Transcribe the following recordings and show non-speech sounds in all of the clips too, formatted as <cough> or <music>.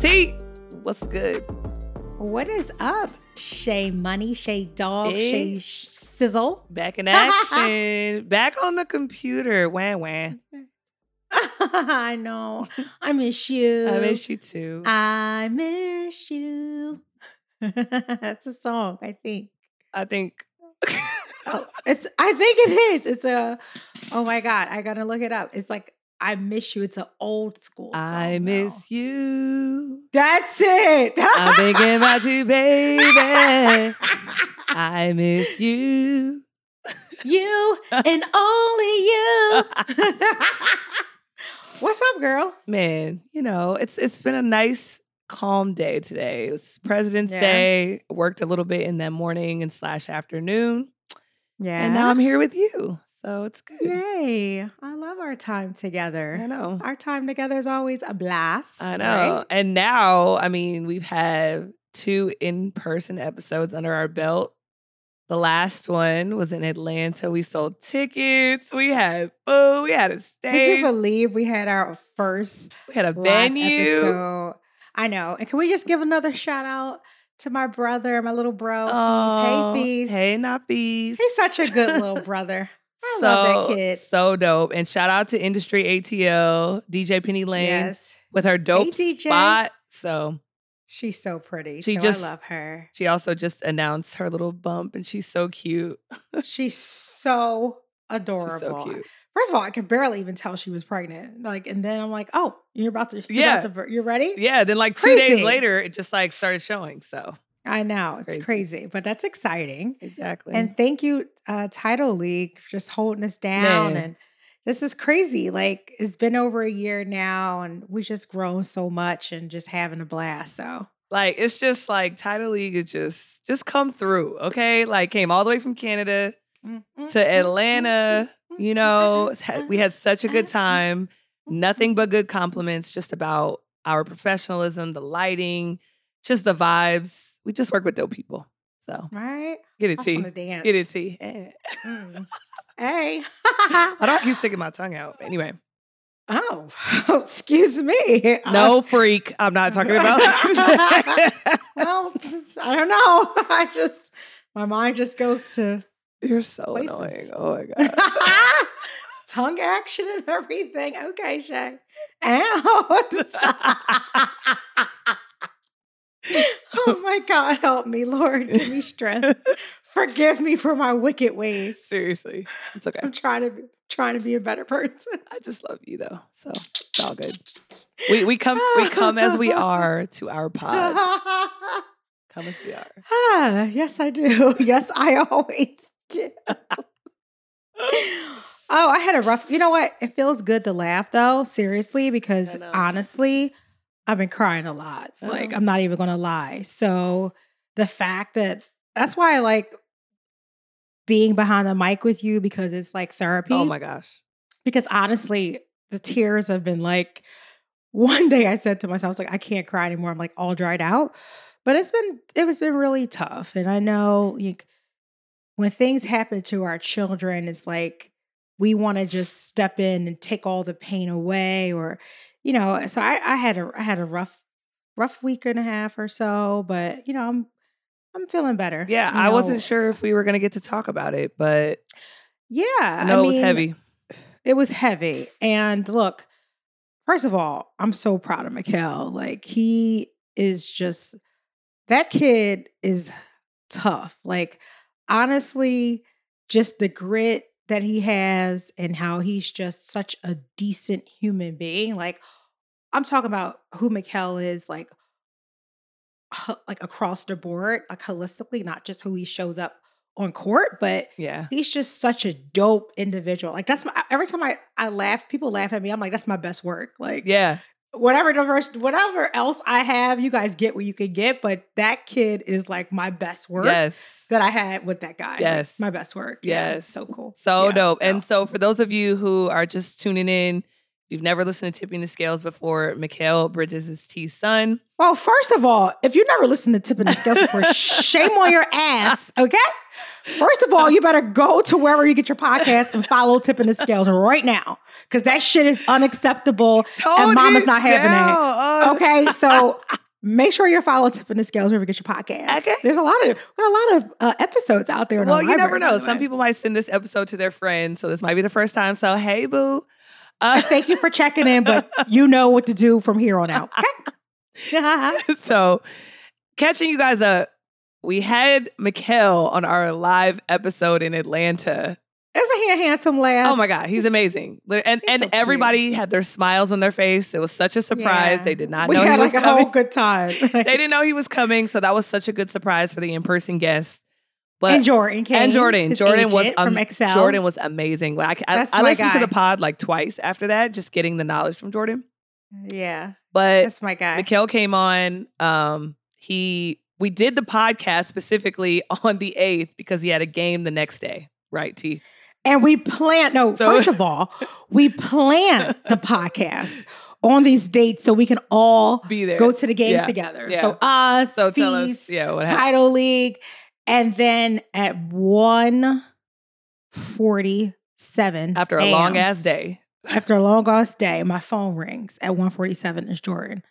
T, what's good? What is up, Shay Money, Shay Dog, Hey. Shay Sizzle? Back in action. <laughs> Back on the computer. Wah wah. <laughs> I know. I miss you. <laughs> I miss you too. I miss you. That's a song, I think. I think. Oh, it's. I think it is. It's a. Oh my god! I gotta look it up. It's like I miss you. It's an old school song. I though. miss you. That's it. I'm thinking about you, baby. <laughs> I miss you. you and only you. <laughs> What's up, girl? Man, you know, it's it's been a nice, calm day today. It was President's Yeah. Day. Worked a little bit in that morning and slash afternoon. Yeah. And now I'm here with you. So it's good. Yay. I love our time together. I know. Our time together is always a blast. I know. right? And now, I mean, we've had two in person episodes under our belt. The last one was in Atlanta. We sold tickets. We had food. We had a stage. Could you believe we had our first we had a venue. episode? I know. And can we just give another shout out to my brother, my little bro, Oh, Feast? Hey, Feast. Hey, Nappies. He's such a good little <laughs> brother. I so, love that kid. So dope. And shout out to Industry ATL, DJ Penny Lane Yes. with her dope DJ. spot. So She's so pretty. She so just- I love her. she also just announced her little bump and she's so cute. <laughs> She's so She's adorable. so cute. First of all, I could barely even tell she was pregnant. Like, and then I'm like, oh, you're about to, you're Yeah. about to, you're ready? Yeah, then like two days later, it just like started showing. So I know it's Crazy. crazy, but that's exciting. exactly. And thank you, uh, Tidal League, for just holding us down. Man. And this is crazy. Like, it's been over a year now, and we just grown so much and just having a blast. So, like it's just like Tidal League is just just come through. Okay, like came all the way from Canada to Atlanta. You know, we had such a good mm, mm, time. Mm, Nothing but good compliments, just about our professionalism, the lighting, just the vibes. We just work with dope people. So right. get it, T. Get it, T. Eh. Mm. <laughs> Hey. <laughs> I don't keep sticking my tongue out. Anyway, Oh, <laughs> excuse me. no freak. I'm not talking about. well, I don't know. I just my mind just goes to You're so Places. annoying. Oh my god. tongue action and everything. Okay, Shay. Ow. <laughs> oh my God, help me, Lord. Give me strength. <laughs> Forgive me for my wicked ways. Seriously, it's okay. I'm trying to be, trying to be a better person. I just love you though, so it's all good. <laughs> We we come we come as we are to our pod. Come as we are. ah, <sighs> yes, I do. Yes, I always do. oh, I had a rough. You know what? It feels good to laugh though, seriously, because honestly, I've been crying a lot. I Like. Oh. I'm not even gonna lie. So the fact that that's why I like being behind the mic with you because it's like oh therapy. Oh my gosh. because honestly, the tears have been like <laughs> one day I said to myself, I was like, I can't cry anymore. I'm like all dried out. But it's been it was been really tough. And I know you, when things happen to our children, it's like we want to just step in and take all the pain away or you know, so I, I had a I had a rough rough week and a half or so, but you know, I'm I'm feeling better. Yeah, you I wasn't sure if we were gonna get to talk about it, but Yeah. I know it was heavy. It was heavy. And look, first of all, I'm so proud of Mikal. Like he is just that kid is tough. Like honestly, just the grit that he has and how he's just such a decent human being. Like I'm talking about who Mikal is like like across the board, like holistically, not just who he shows up on court, but Yeah. he's just such a dope individual. Like that's my every time I I laugh, people laugh at me. I'm like, that's my best work. Like Yeah. Whatever diverse, whatever else I have, you guys get what you can get. But that kid is like my best work Yes. that I had with that guy. Like, Yes. my best work. Yeah, Yes. so cool. So Yeah, dope. so- And so for those of you who are just tuning in, you've never listened to Tipping the Scales before, Mikal Bridges is T's son. Well, first of all, if you never listened to Tipping the Scales before, <laughs> shame on your ass, okay? First of all, you better go to wherever you get your podcast and follow Tipping the Scales right now. Because that shit is unacceptable. <laughs> and mama's not having that. Oh. Okay. So make sure you're following Tipping the Scales wherever you get your podcast. Okay. There's a lot of got a lot of uh, episodes out there. In Well, you never know. Some people might send this episode to their friends, so this might be the first time. So, hey, boo. Uh, Thank you for checking in, but you know what to do from here on out. Okay. <laughs> so, catching you guys up, we had Mikal on our live episode in Atlanta. Isn't he a handsome lad? Oh my God, he's amazing. And he's and so everybody had their smiles on their face. It was such a surprise. Yeah. They did not we know had he was like a coming. whole good time. <laughs> they didn't know he was coming, so that was such a good surprise for the in-person guests. But and Jordan came. and Jordan, Jordan was agent from um, Excel. Jordan was amazing. Like, I, I, I listened to the pod like twice after that, just getting the knowledge from Jordan. Yeah, But that's my guy. Mikal came on. Um, he we did the podcast specifically <laughs> on the eighth because he had a game the next day, right? T. And we plan. No, <laughs> So- first of all, we plan the podcast on these dates so we can all Be there. go to the game Yeah. together. Yeah. So us, so tell us, yeah? Tidal League, and then at one forty-seven After a long ass day. after a long ass day, my phone rings at one forty-seven. Is Jordan?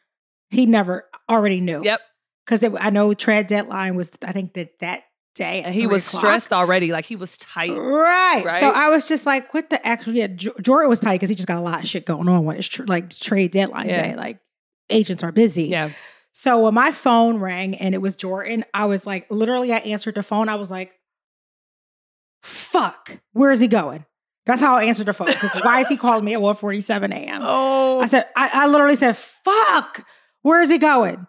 He never already knew. Yep. because I know trade deadline was I think that that day, And he was o'clock. stressed already. Like he was tight. Right. Right? So I was just like, what the actual? Yeah, Jordan was tight because he just got a lot of shit going on when it's tr- like trade deadline Yeah. day. Like agents are busy. Yeah. So when my phone rang and it was Jordan, I was like, literally, I answered the phone. I was like, fuck, where is he going? That's how I answered the phone. Because why is he <laughs> calling me at 1:47 a.m.? Oh. I said, I, I literally said, fuck, where is he going?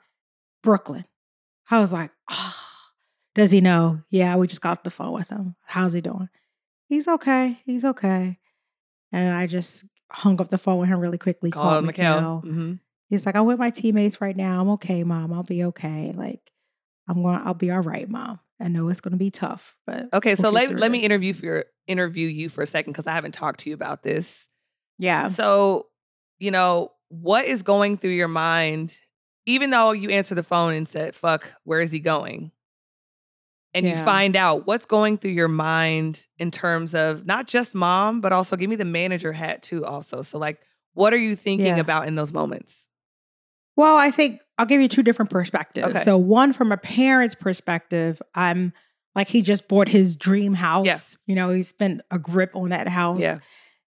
Brooklyn. I was like, oh, does he know? Yeah, we just got off the phone with him. How's he doing? He's okay. He's okay. And I just hung up the phone with him really quickly. called called Mikal. Mikal. hmm He's like, I'm with my teammates right now. I'm okay, mom. I'll be okay. Like, I'm going. I'll be all right, mom. I know it's going to be tough, but Okay, so we'll get let, let me interview for your, interview you for a second because I haven't talked to you about this. yeah, So, you know, what is going through your mind, even though you answer the phone and said, fuck, where is he going? And you find out what's going through your mind in terms of not just mom, but also give me the manager hat too, also. So, like, what are you thinking Yeah. about in those moments? Well, I think I'll give you two different perspectives. Okay. So, one from a parent's perspective, I'm like he just bought his dream house. You know, he spent a grip on that house. Yeah.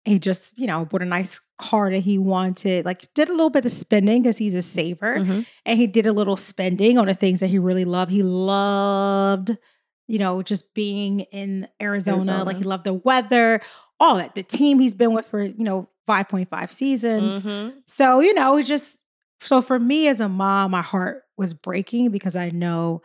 He just, you know, bought a nice car that he wanted. Like, did a little bit of spending because he's a saver, Mhm. and he did a little spending on the things that he really loved. He loved, you know, just being in Arizona. Arizona. Like, he loved the weather, all that. The team he's been with for, you know, 5.5 seasons. Mhm. So, you know, just so for me as a mom, my heart was breaking because I know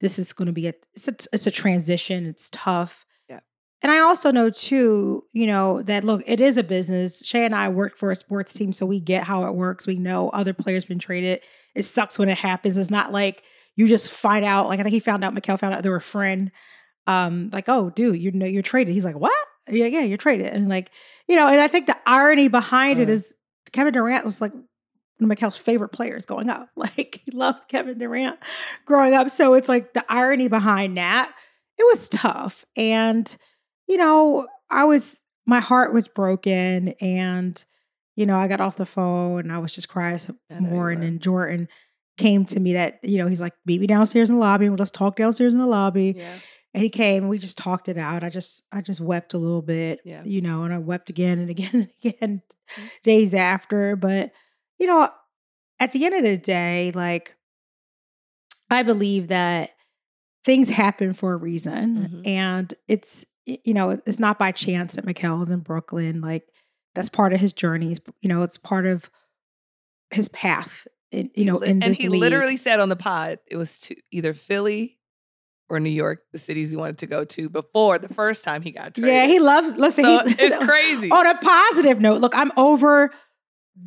this is going to be a it's a it's a transition. It's tough. Yeah. And I also know too, you know, that look, it is a business. Shay and I worked for a sports team, so we get how it works. We know other players been traded. It sucks when it happens. It's not like you just find out. Like I think he found out, Mikal found out they were a friend. Um, like, oh, dude, you know you're traded. He's like, what? Yeah, yeah, you're traded. And like, you know, and I think the irony behind it Uh. is Kevin Durant was like one of Mikal's favorite players growing up. <laughs> Like he loved Kevin Durant growing up. So it's like the irony behind that. It was tough. And, you know, I was my heart was broken and you know, I got off the phone and I was just crying some I know you more. And then Jordan came to me that, you know, he's like, meet me downstairs in the lobby and we'll just talk downstairs in the lobby. Yeah. And he came and we just talked it out. I just I just wept a little bit, Yeah. you know, and I wept again and <laughs> again and again Mm. days after. But, you know, at the end of the day, like I believe that things happen for a reason. Mhm. And it's you know, it's not by chance that Mikal is in Brooklyn. Like that's part of his journey. It's, you know, it's part of his path. In, you know, and he league. literally said on the pod it was to either Philly or New York, the cities he wanted to go to before the first time he got traded. Yeah, he loves. Listen, so he, <laughs> it's crazy. on a positive note, look, I'm over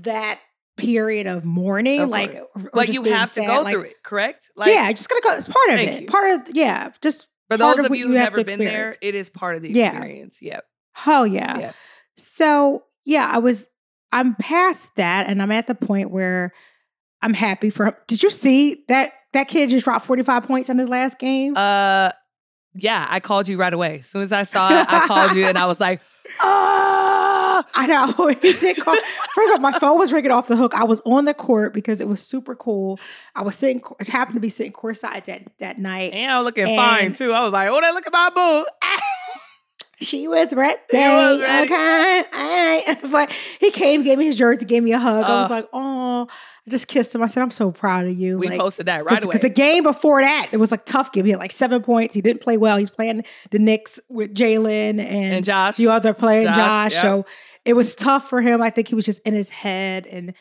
that period of mourning. Of like, course. or- or but you have to sad, go like, through it, correct? Like yeah, just gotta go. It's part of it. you. Part of yeah. Just for those of what you who've never to been there, it is part of the Yeah. experience. Yep. hell yeah. Yeah. So yeah, I was I'm past that, and I'm at the point where I'm happy for him. Did you see that that kid just dropped 45 points in his last game? Uh, yeah, I called you right away. As soon as I saw it, I called you and I was like, <laughs> I know. <laughs> He did call. First of all, my phone was ringing off the hook. I was on the court because it was super cool. I was sitting, it happened to be sitting courtside that, that night. And I was looking fine too. I was like, oh, they look at my boo. She was ready. <laughs> was ready. Okay. <laughs> But he came, gave me his jersey, gave me a hug. I was Uh. like, oh, I just kissed him. I said, I'm so proud of you. We like, posted that right away. Because the game before that, it was like tough game. He had like seven points. He didn't play well. He's playing the Knicks with Jalen and, and Josh. the other player, Josh, Josh. yep. So it was tough for him. I think he was just in his head and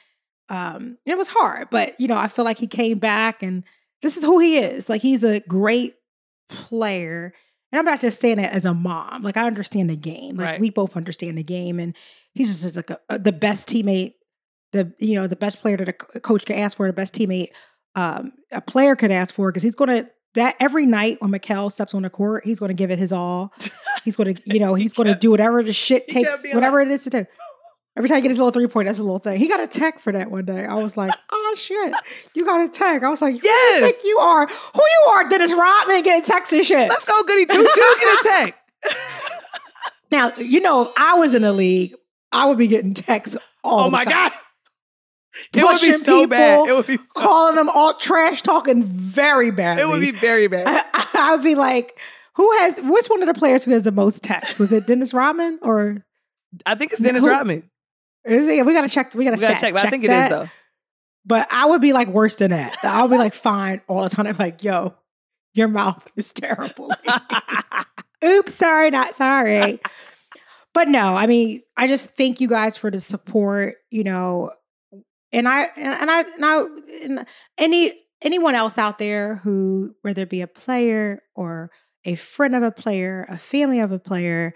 um it was hard. But you know, I feel like he came back and this is who he is. Like he's a great player. And I'm not just saying that as a mom. Like I understand the game. Like Right. we both understand the game. And he's just like a, a- the best teammate, the you know, the best player that a coach could ask for, the best teammate um, a player could ask for, because he's gonna that every night when Mikal steps on the court, he's gonna give it his all. He's gonna, <laughs> you know, He he's gonna do whatever the shit takes, whatever it is to do. Every time he gets his little three point, that's a little thing. He got a tech for that one day. I was like, <laughs> oh shit, you got a tech. I was like, who do you Yes. think you are? Who you are, Dennis Rodman getting texts and shit. Let's go, goody two shoes, get a <laughs> tech. Now, you know, if I was in the league, I would be getting texts all Oh my time. God. It would be so bad. people, It would be, so, calling them all trash talking very bad. it would be very bad. I, I would be like, who has which one of the players who has the most texts? Was it Dennis Rodman or I think it's Dennis Who- Rodman. is it? We gotta check. We gotta, We gotta check, but I think it is though. But I would be like worse than that. I would be like fine all the time. I'm like, yo, your mouth <laughs> is terrible. <laughs> Oops, sorry, not sorry. but no, I mean, I just thank you guys for the support, you know, and I and, and I and I and any anyone else out there who whether it be a player or a friend of a player, a family of a player,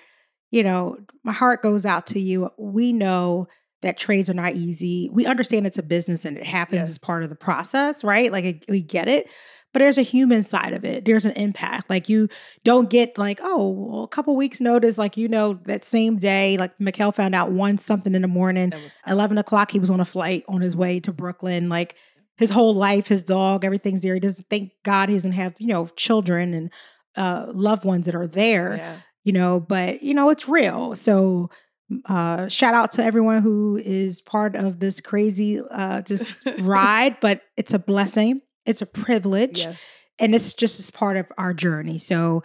you know, my heart goes out to you. We know that trades are not easy. We understand it's a business and it happens Yes. as part of the process, right? Like it- we get it. But there's a human side of it. There's an impact. Like you don't get like, oh, well, a couple weeks notice, like you know, that same day, like Mikal found out one something in the morning, 11 o'clock, he was on a flight on his way to Brooklyn. Like his whole life, his dog, everything's there. He doesn't thank God he doesn't have, you know, children and uh loved ones that are there yeah. you know, but you know, it's real. So uh shout out to everyone who is part of this crazy uh just <laughs> ride, but it's a blessing. It's a privilege. Yes. And this just is part of our journey. So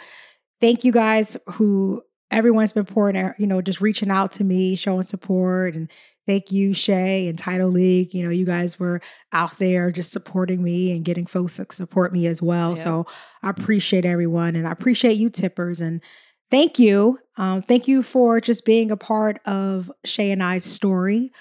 thank you guys who everyone's been pouring out, you know, just reaching out to me, showing support and thank you, Shay and Tidal League. You know, you guys were out there just supporting me and getting folks to support me as well. Yeah. So I appreciate everyone and I appreciate you tippers and thank you. Um, thank you for just being a part of Shay and I's story,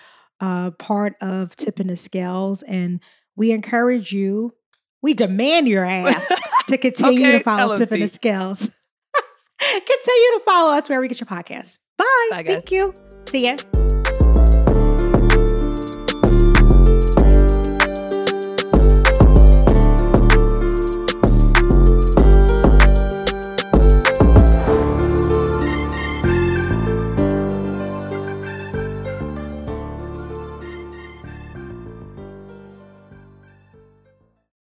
uh, part of tipping the scales. And we encourage you, we demand your ass <laughs> to continue Okay, to follow tipping the scales. <laughs> continue to follow us wherever you get your podcast. Bye. Bye, guys. Thank you. See ya.